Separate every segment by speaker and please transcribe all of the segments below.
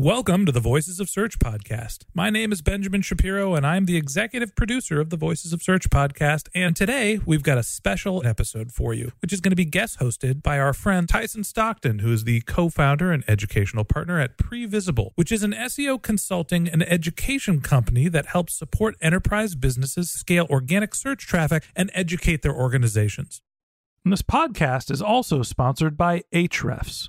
Speaker 1: Welcome to the Voices of Search podcast. My name is Benjamin Shapiro, and I'm the executive producer of the Voices of Search podcast. And today we've got a special episode for you, which is going to be guest hosted by our friend Tyson Stockton, who is the co founder and educational partner at Previsible, which is an SEO consulting and education company that helps support enterprise businesses scale organic search traffic and educate their organizations. And this podcast is also sponsored by Ahrefs.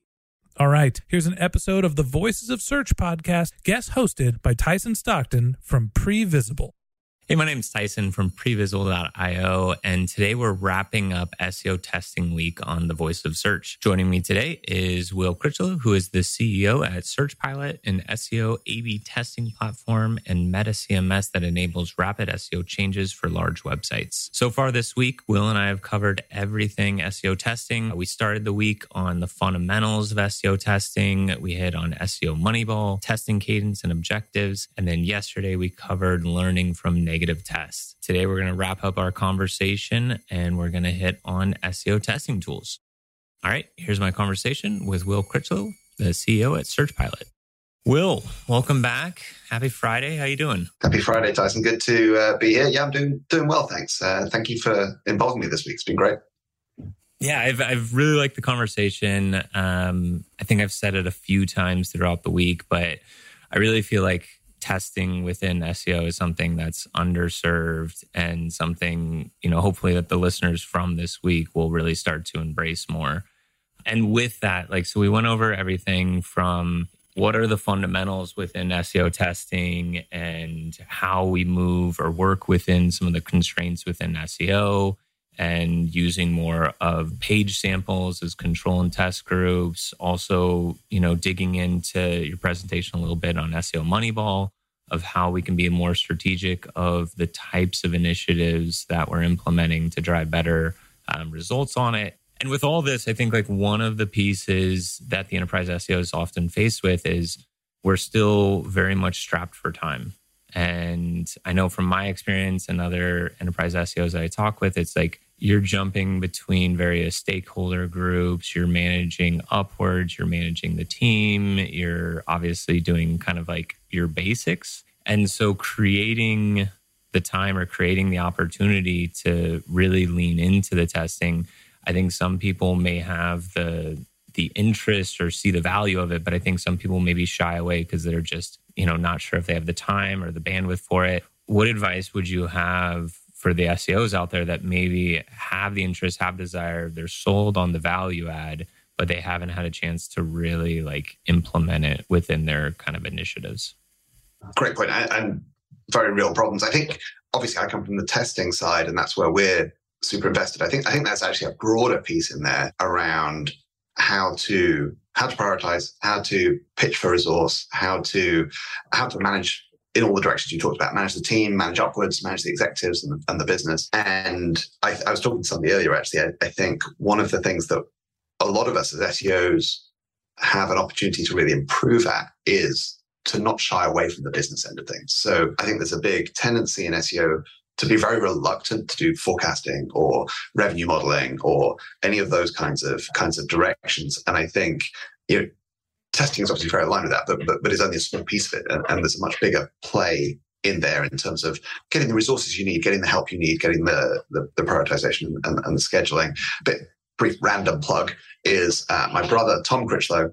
Speaker 1: All right, here's an episode of the Voices of Search podcast, guest hosted by Tyson Stockton from Previsible.
Speaker 2: Hey, my name is Tyson from Previsible.io, and today we're wrapping up SEO testing week on the Voice of Search. Joining me today is Will Critchlow, who is the CEO at SearchPilot, an SEO A/B testing platform and Meta CMS that enables rapid SEO changes for large websites. So far this week, Will and I have covered everything SEO testing. We started the week on the fundamentals of SEO testing. We hit on SEO Moneyball, testing cadence and objectives, and then yesterday we covered learning from negative tests. Today, we're going to wrap up our conversation and we're going to hit on SEO testing tools. All right, here's my conversation with Will Critchlow, the CEO at Search Pilot. Will, welcome back. Happy Friday. How you doing?
Speaker 3: Happy Friday, Tyson. Good to uh, be here. Yeah, I'm doing doing well, thanks. Uh, thank you for involving me this week. It's been great.
Speaker 2: Yeah, I've I've really liked the conversation. Um, I think I've said it a few times throughout the week, but I really feel like testing within SEO is something that's underserved and something, you know, hopefully that the listeners from this week will really start to embrace more. And with that, like, so we went over everything from what are the fundamentals within SEO testing and how we move or work within some of the constraints within SEO and using more of page samples as control and test groups. Also, you know, digging into your presentation a little bit on SEO Moneyball of how we can be more strategic of the types of initiatives that we're implementing to drive better um, results on it. And with all this, I think like one of the pieces that the enterprise SEO is often faced with is we're still very much strapped for time. And I know from my experience and other enterprise SEOs that I talk with, it's like you're jumping between various stakeholder groups, you're managing upwards, you're managing the team, you're obviously doing kind of like your basics. And so creating the time or creating the opportunity to really lean into the testing, I think some people may have the the interest or see the value of it, but I think some people maybe shy away because they're just, you know, not sure if they have the time or the bandwidth for it. What advice would you have for the SEOs out there that maybe have the interest, have desire, they're sold on the value add, but they haven't had a chance to really like implement it within their kind of initiatives?
Speaker 3: Great point. And very real problems. I think obviously I come from the testing side, and that's where we're super invested. I think I think that's actually a broader piece in there around how to how to prioritize, how to pitch for resource, how to how to manage in all the directions you talked about manage the team manage upwards manage the executives and, and the business. And I, I, was talking to somebody earlier actually. I, I, think one of the things that a lot of us as seos have an opportunity to really improve at is to not shy away from the business end of things. So i think there's a big tendency in seo to be very reluctant to do forecasting or revenue modeling or any of those kinds of kinds of directions and i think you know testing is obviously very aligned with that, but, but, but it's only a small piece of it. And, and there's a much bigger play in there in terms of getting the resources you need, getting the help you need, getting the, the, the prioritization and, and, the scheduling. But brief random plug is uh, my brother, Tom Critchlow,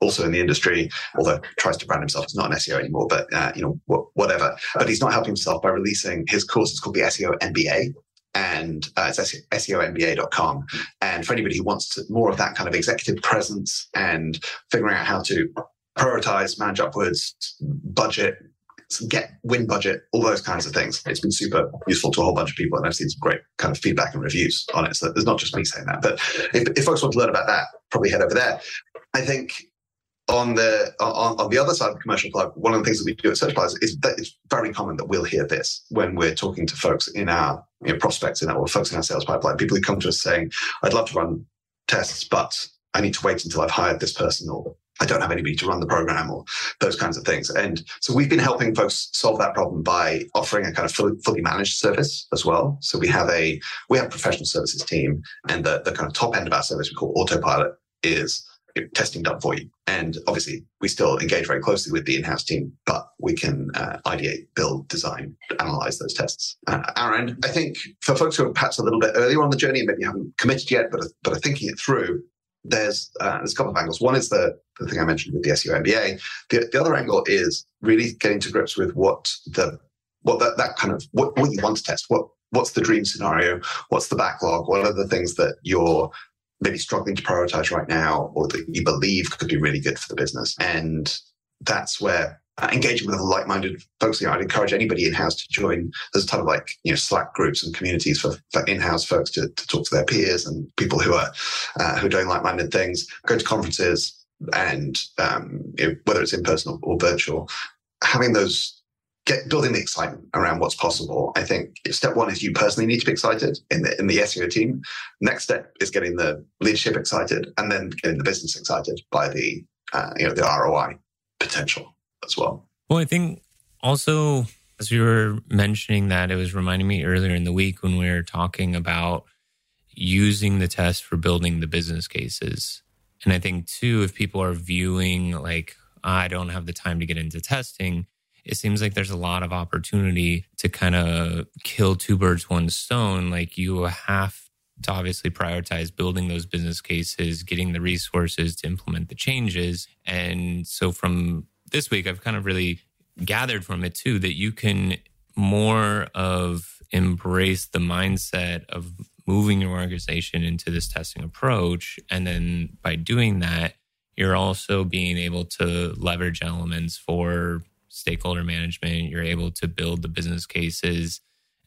Speaker 3: also in the industry, although tries to brand himself as not an SEO anymore, but uh, you know, whatever. But he's not helping himself by releasing his course. It's called the SEO MBA, and uh, it's SEOMBA.com. And for anybody who wants to, more of that kind of executive presence and figuring out how to prioritize, manage upwards, budget, get win budget, all those kinds of things. It's been super useful to a whole bunch of people, and I've seen some great kind of feedback and reviews on it. So there's not just me saying that, but if, if folks want to learn about that, probably head over there. I think on the on, on, the other side of the commercial plug, one of the things that we do at SearchPilot is that it's very common that we'll hear this when we're talking to folks in our you know, prospects in our or folks in our sales pipeline. People who come to us saying, "I'd love to run tests, but I need to wait until I've hired this person, or I don't have anybody to run the program, or those kinds of things." And so we've been helping folks solve that problem by offering a kind of fully, fully managed service as well. So we have a we have a professional services team, and the the kind of top end of our service we call Autopilot is testing done for you. And obviously, we still engage very closely with the in-house team, but we can uh, ideate, build, design, analyze those tests. Uh, end, I think for folks who are perhaps a little bit earlier on the journey and maybe haven't committed yet, but but are thinking it through, there's uh, there's a couple of angles. One is the the thing I mentioned with the SEO MBA. The, the other angle is really getting to grips with what the what that, that kind of what, what you want to test. What what's the dream scenario? What's the backlog? What are the things that you're maybe struggling to prioritize right now or that you believe could be really good for the business. And that's where uh, engaging with like-minded folks, you know, I'd encourage anybody in-house to join. There's a ton of like, you know, Slack groups and communities for, for in-house folks to, to talk to their peers and people who are, uh, who are doing like-minded things, go to conferences and, um, you know, whether it's in person or, or virtual, having those get building the excitement around what's possible. I think step one is you personally need to be excited in the in the SEO team. Next step is getting the leadership excited, and then getting the business excited by the uh, you know the ROI potential as well.
Speaker 2: Well, I think also as we were mentioning that, it was reminding me earlier in the week when we were talking about using the test for building the business cases. And I think too, if people are viewing like I don't have the time to get into testing it seems like there's a lot of opportunity to kind of kill two birds, one stone. Like you have to obviously prioritize building those business cases, getting the resources to implement the changes. And so from this week, I've kind of really gathered from it too that you can more of embrace the mindset of moving your organization into this testing approach. And then by doing that, you're also being able to leverage elements for stakeholder management. You're able to build the business cases.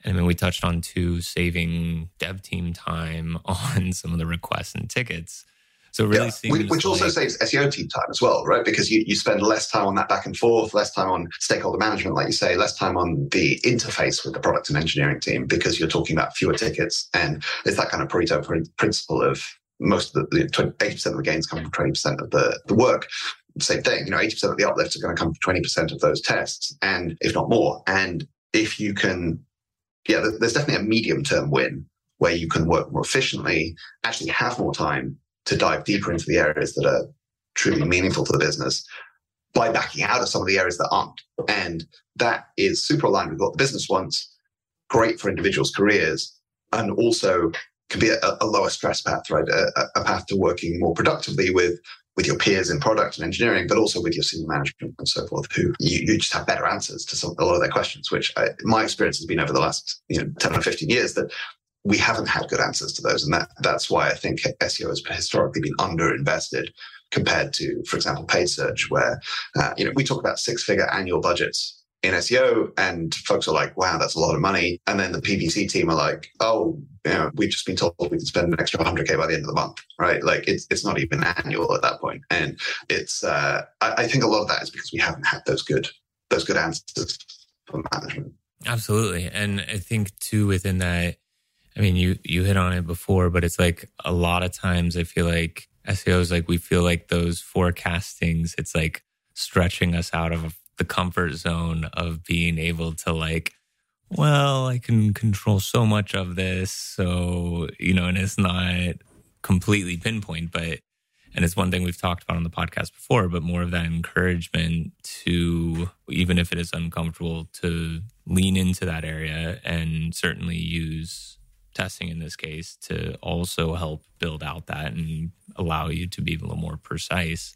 Speaker 2: And I mean, we touched on two saving dev team time on some of the requests and tickets. So really yeah,
Speaker 3: seems which also saves SEO team time as well, right? Because you, you spend less time on that back and forth, less time on stakeholder management, like you say, less time on the interface with the product and engineering team because you're talking about fewer tickets. And it's that kind of Pareto principle of most of the, 80% of the gains come from 20% of the, the work same thing. You know, 80% of the uplifts are going to come from 20% of those tests, and if not more. And if you can, yeah, there's definitely a medium term win where you can work more efficiently, actually have more time to dive deeper into the areas that are truly meaningful to the business by backing out of some of the areas that aren't. And that is super aligned with what the business wants, great for individuals' careers, and also can be a, a lower stress path, right? A, a, path to working more productively with with your peers in product and engineering, but also with your senior management and so forth, who you, you just have better answers to some, a lot of their questions, which I, my experience has been over the last you know, 10 or 15 years that we haven't had good answers to those. And that, that's why I think SEO has historically been underinvested compared to, for example, paid search, where, uh, you know, we talk about six figure annual budgets in SEO and folks are like, wow, that's a lot of money. And then the PPC team are like, oh, you know, we've just been told we can spend an extra 100K by the end of the month, right? Like it's, it's not even annual at that point. And it's, uh, I, I think a lot of that is because we haven't had those good, those good answers from management.
Speaker 2: Absolutely. And I think too, within that, I mean, you, you hit on it before, but it's like a lot of times I feel like SEO is like, we feel like those forecastings, it's like stretching us out of the comfort zone of being able to like well i can control so much of this so you know and it's not completely pinpoint but and it's one thing we've talked about on the podcast before but more of that encouragement to even if it is uncomfortable to lean into that area and certainly use testing in this case to also help build out that and allow you to be a little more precise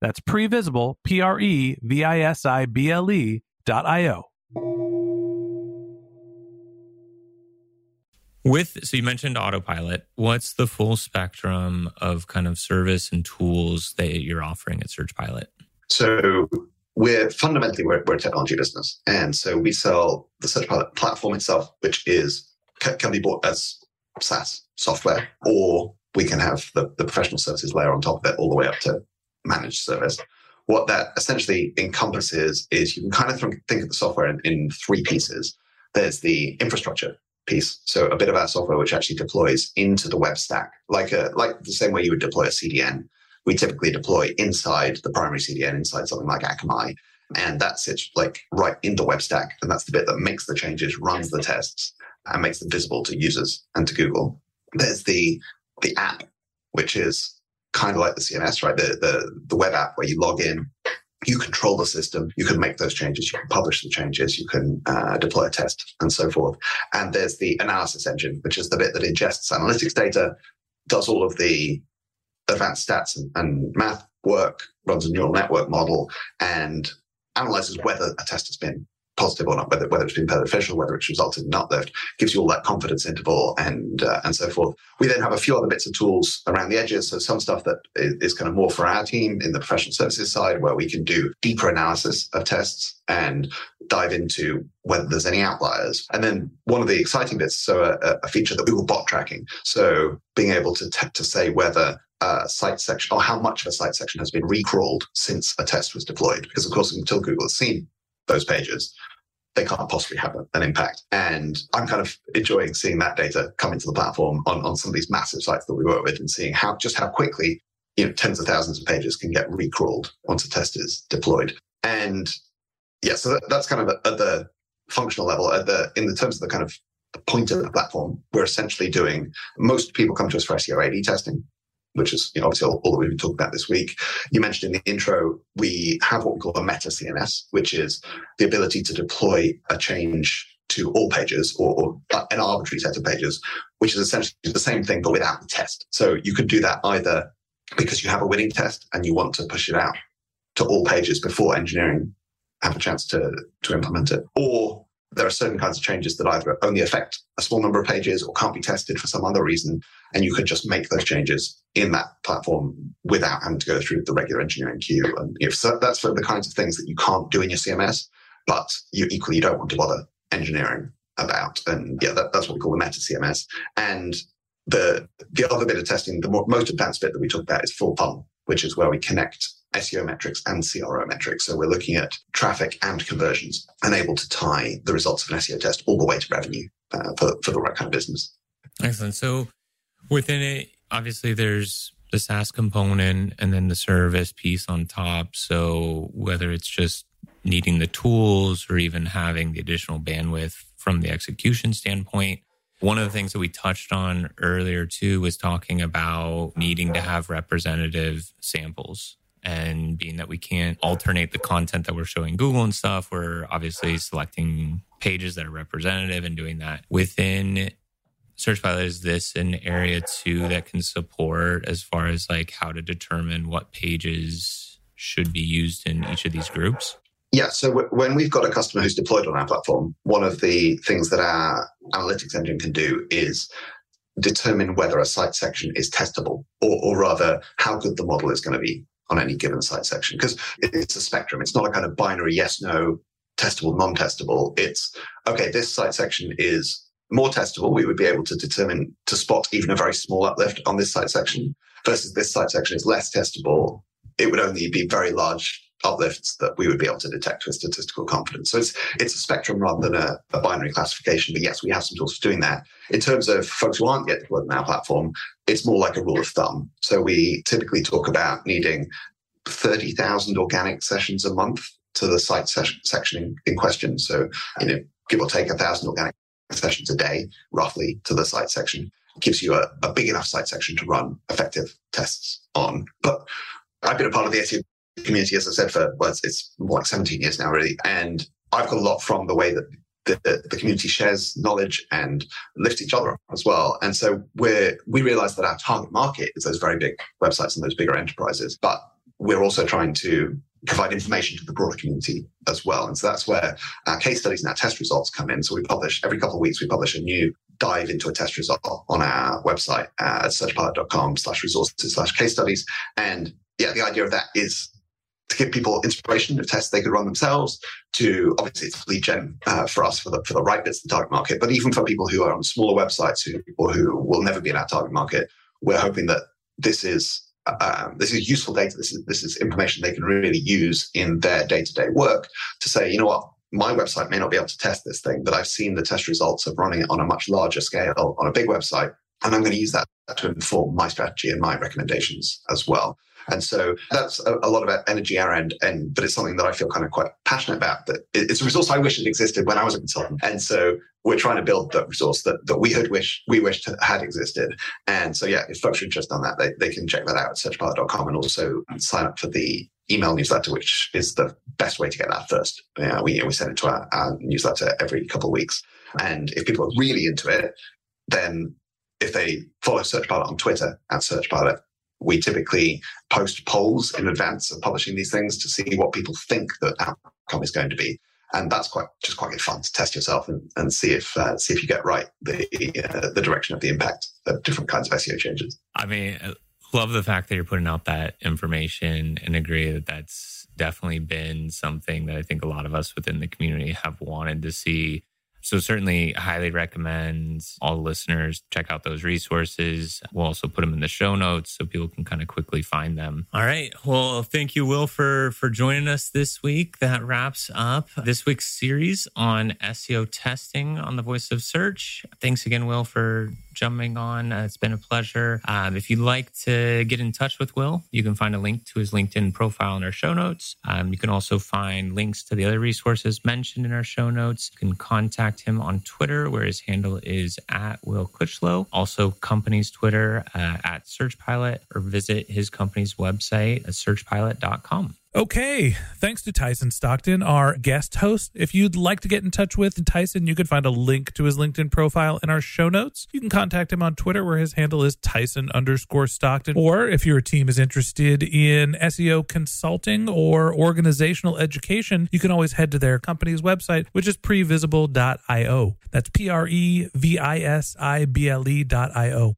Speaker 1: that's previsible, P R E V I S I B L E dot I O.
Speaker 2: With so you mentioned autopilot. What's the full spectrum of kind of service and tools that you're offering at SearchPilot?
Speaker 3: So we're fundamentally we're, we're a technology business, and so we sell the SearchPilot platform itself, which is can be bought as SaaS software, or we can have the, the professional services layer on top of it, all the way up to managed service. What that essentially encompasses is you can kind of think of the software in, in three pieces. There's the infrastructure piece, so a bit of our software which actually deploys into the web stack, like a like the same way you would deploy a CDN. We typically deploy inside the primary CDN, inside something like Akamai, and that sits like right in the web stack, and that's the bit that makes the changes, runs the tests, and makes them visible to users and to Google. There's the the app, which is kind of like the CMS, right? The, the, the web app where you log in, you control the system, you can make those changes, you can publish the changes, you can uh, deploy a test, and so forth. And there's the analysis engine, which is the bit that ingests analytics data, does all of the advanced stats and, and math work, runs a neural network model, and analyzes whether a test has been positive or not, whether, whether it's been beneficial, whether it's resulted in uplift, gives you all that confidence interval and uh, and so forth. We then have a few other bits of tools around the edges. So some stuff that is, kind of more for our team in the professional services side, where we can do deeper analysis of tests and dive into whether there's any outliers. And then one of the exciting bits, so a, a feature that Google bot tracking. So being able to t- to say whether a site section or how much of a site section has been recrawled since a test was deployed. Because of course, until Google has seen those pages, they can't possibly have an impact. And I'm kind of enjoying seeing that data come into the platform on, on some of these massive sites that we work with and seeing how just how quickly you know tens of thousands of pages can get recrawled once a test is deployed. And yeah, so that, that's kind of at the functional level. At the in the terms of the kind of the point of the platform, we're essentially doing. Most people come to us for SEO A/B testing, which is you know, obviously all, all that we've been talking about this week. You mentioned in the intro, we have what we call a meta CMS, which is the ability to deploy a change to all pages or, or, an arbitrary set of pages, which is essentially the same thing but without the test. So you could do that either because you have a winning test and you want to push it out to all pages before engineering have a chance to to implement it, or there are certain kinds of changes that either only affect a small number of pages or can't be tested for some other reason, and you could just make those changes in that platform without having to go through the regular engineering queue. And if so, that's for the kinds of things that you can't do in your CMS, but you equally don't want to bother engineering about. And yeah, that, that's what we call the meta CMS. And the the other bit of testing, the more, most advanced bit that we talk about is full funnel, which is where we connect SEO metrics and CRO metrics. So we're looking at traffic and conversions and able to tie the results of an SEO test all the way to revenue uh, for, for the right kind of business.
Speaker 2: Excellent. So within it, obviously there's the SaaS component and then the service piece on top. So whether it's just needing the tools or even having the additional bandwidth from the execution standpoint, one of the things that we touched on earlier too was talking about needing to have representative samples and being that we can't alternate the content that we're showing Google and stuff, we're obviously selecting pages that are representative and doing that within Search Pilot. Is this an area too that can support as far as like how to determine what pages should be used in each of these groups?
Speaker 3: Yeah. So w- when we've got a customer who's deployed on our platform, one of the things that our analytics engine can do is determine whether a site section is testable or, or rather how good the model is going to be on any given site section because it's a spectrum. It's not a kind of binary yes, no, testable, non testable. It's okay, this site section is more testable. We would be able to determine to spot even a very small uplift on this site section versus this site section is less testable. It would only be very large uplifts that we would be able to detect with statistical confidence. So it's it's a spectrum rather than a, a, binary classification. But yes, we have some tools for doing that. In terms of folks who aren't yet deployed on our platform, it's more like a rule of thumb. So we typically talk about needing 30,000 organic sessions a month to the site section in, in question. So, you know, give or take a thousand organic sessions a day, roughly, to the site section gives you a, a big enough site section to run effective tests on. But I've been a part of the SEO community, as I said, for well, it's, it's more like 17 years now, really. And I've got a lot from the way that the, the, community shares knowledge and lifts each other up as well. And so we're, we realize that our target market is those very big websites and those bigger enterprises, but we're also trying to provide information to the broader community as well. And so that's where our case studies and our test results come in. So we publish every couple of weeks, we publish a new dive into a test result on our website at searchpilot.com slash resources slash case studies. And yeah, the idea of that is to give people inspiration of tests they could run themselves. To obviously it's lead gen uh, for us for the for the right bits of the target market, but even for people who are on smaller websites who or who will never be in our target market, we're hoping that this is um, this is useful data. This is this is information they can really use in their day to day work to say, you know what, my website may not be able to test this thing, but I've seen the test results of running it on a much larger scale on a big website, and I'm going to use that to inform my strategy and my recommendations as well. And so that's a, a lot of energy our end, and but it's something that I feel kind of quite passionate about. That it's a resource I wish had existed when I was a consultant, and so we're trying to build that resource that, that we had wish we wished had existed. And so yeah, if folks are interested on that, they, they can check that out at searchpilot.com and also sign up for the email newsletter, which is the best way to get that first. Yeah, we we send it to our, our newsletter every couple of weeks. And if people are really into it, then if they follow SearchPilot on Twitter at SearchPilot, we typically post polls in advance of publishing these things to see what people think the outcome is going to be. And that's quite just quite good fun to test yourself and, and see if uh, see if you get right the uh, the direction of the impact of different kinds of SEO changes.
Speaker 2: I mean, love the fact that you're putting out that information and agree that that's definitely been something that I think a lot of us within the community have wanted to see so certainly highly recommend all listeners check out those resources. We'll also put them in the show notes so people can kind of quickly find them. All right. Well, thank you, Will, for for joining us this week. That wraps up this week's series on SEO testing on the voice of search. Thanks again, Will, for jumping on. Uh, it's been a pleasure. Um, if you'd like to get in touch with Will, you can find a link to his LinkedIn profile in our show notes. Um, you can also find links to the other resources mentioned in our show notes. You can contact him on Twitter, where his handle is at Will Critchlow. Also, company's Twitter uh, at SearchPilot, or visit his company's website at searchpilot.com.
Speaker 1: Okay. Thanks to Tyson Stockton, our guest host. If you'd like to get in touch with Tyson, you can find a link to his LinkedIn profile in our show notes. You can contact him on Twitter, where his handle is Tyson underscore Stockton. Or if your team is interested in SEO consulting or organizational education, you can always head to their company's website, which is previsible.io. That's P R E V I S I B L E.io.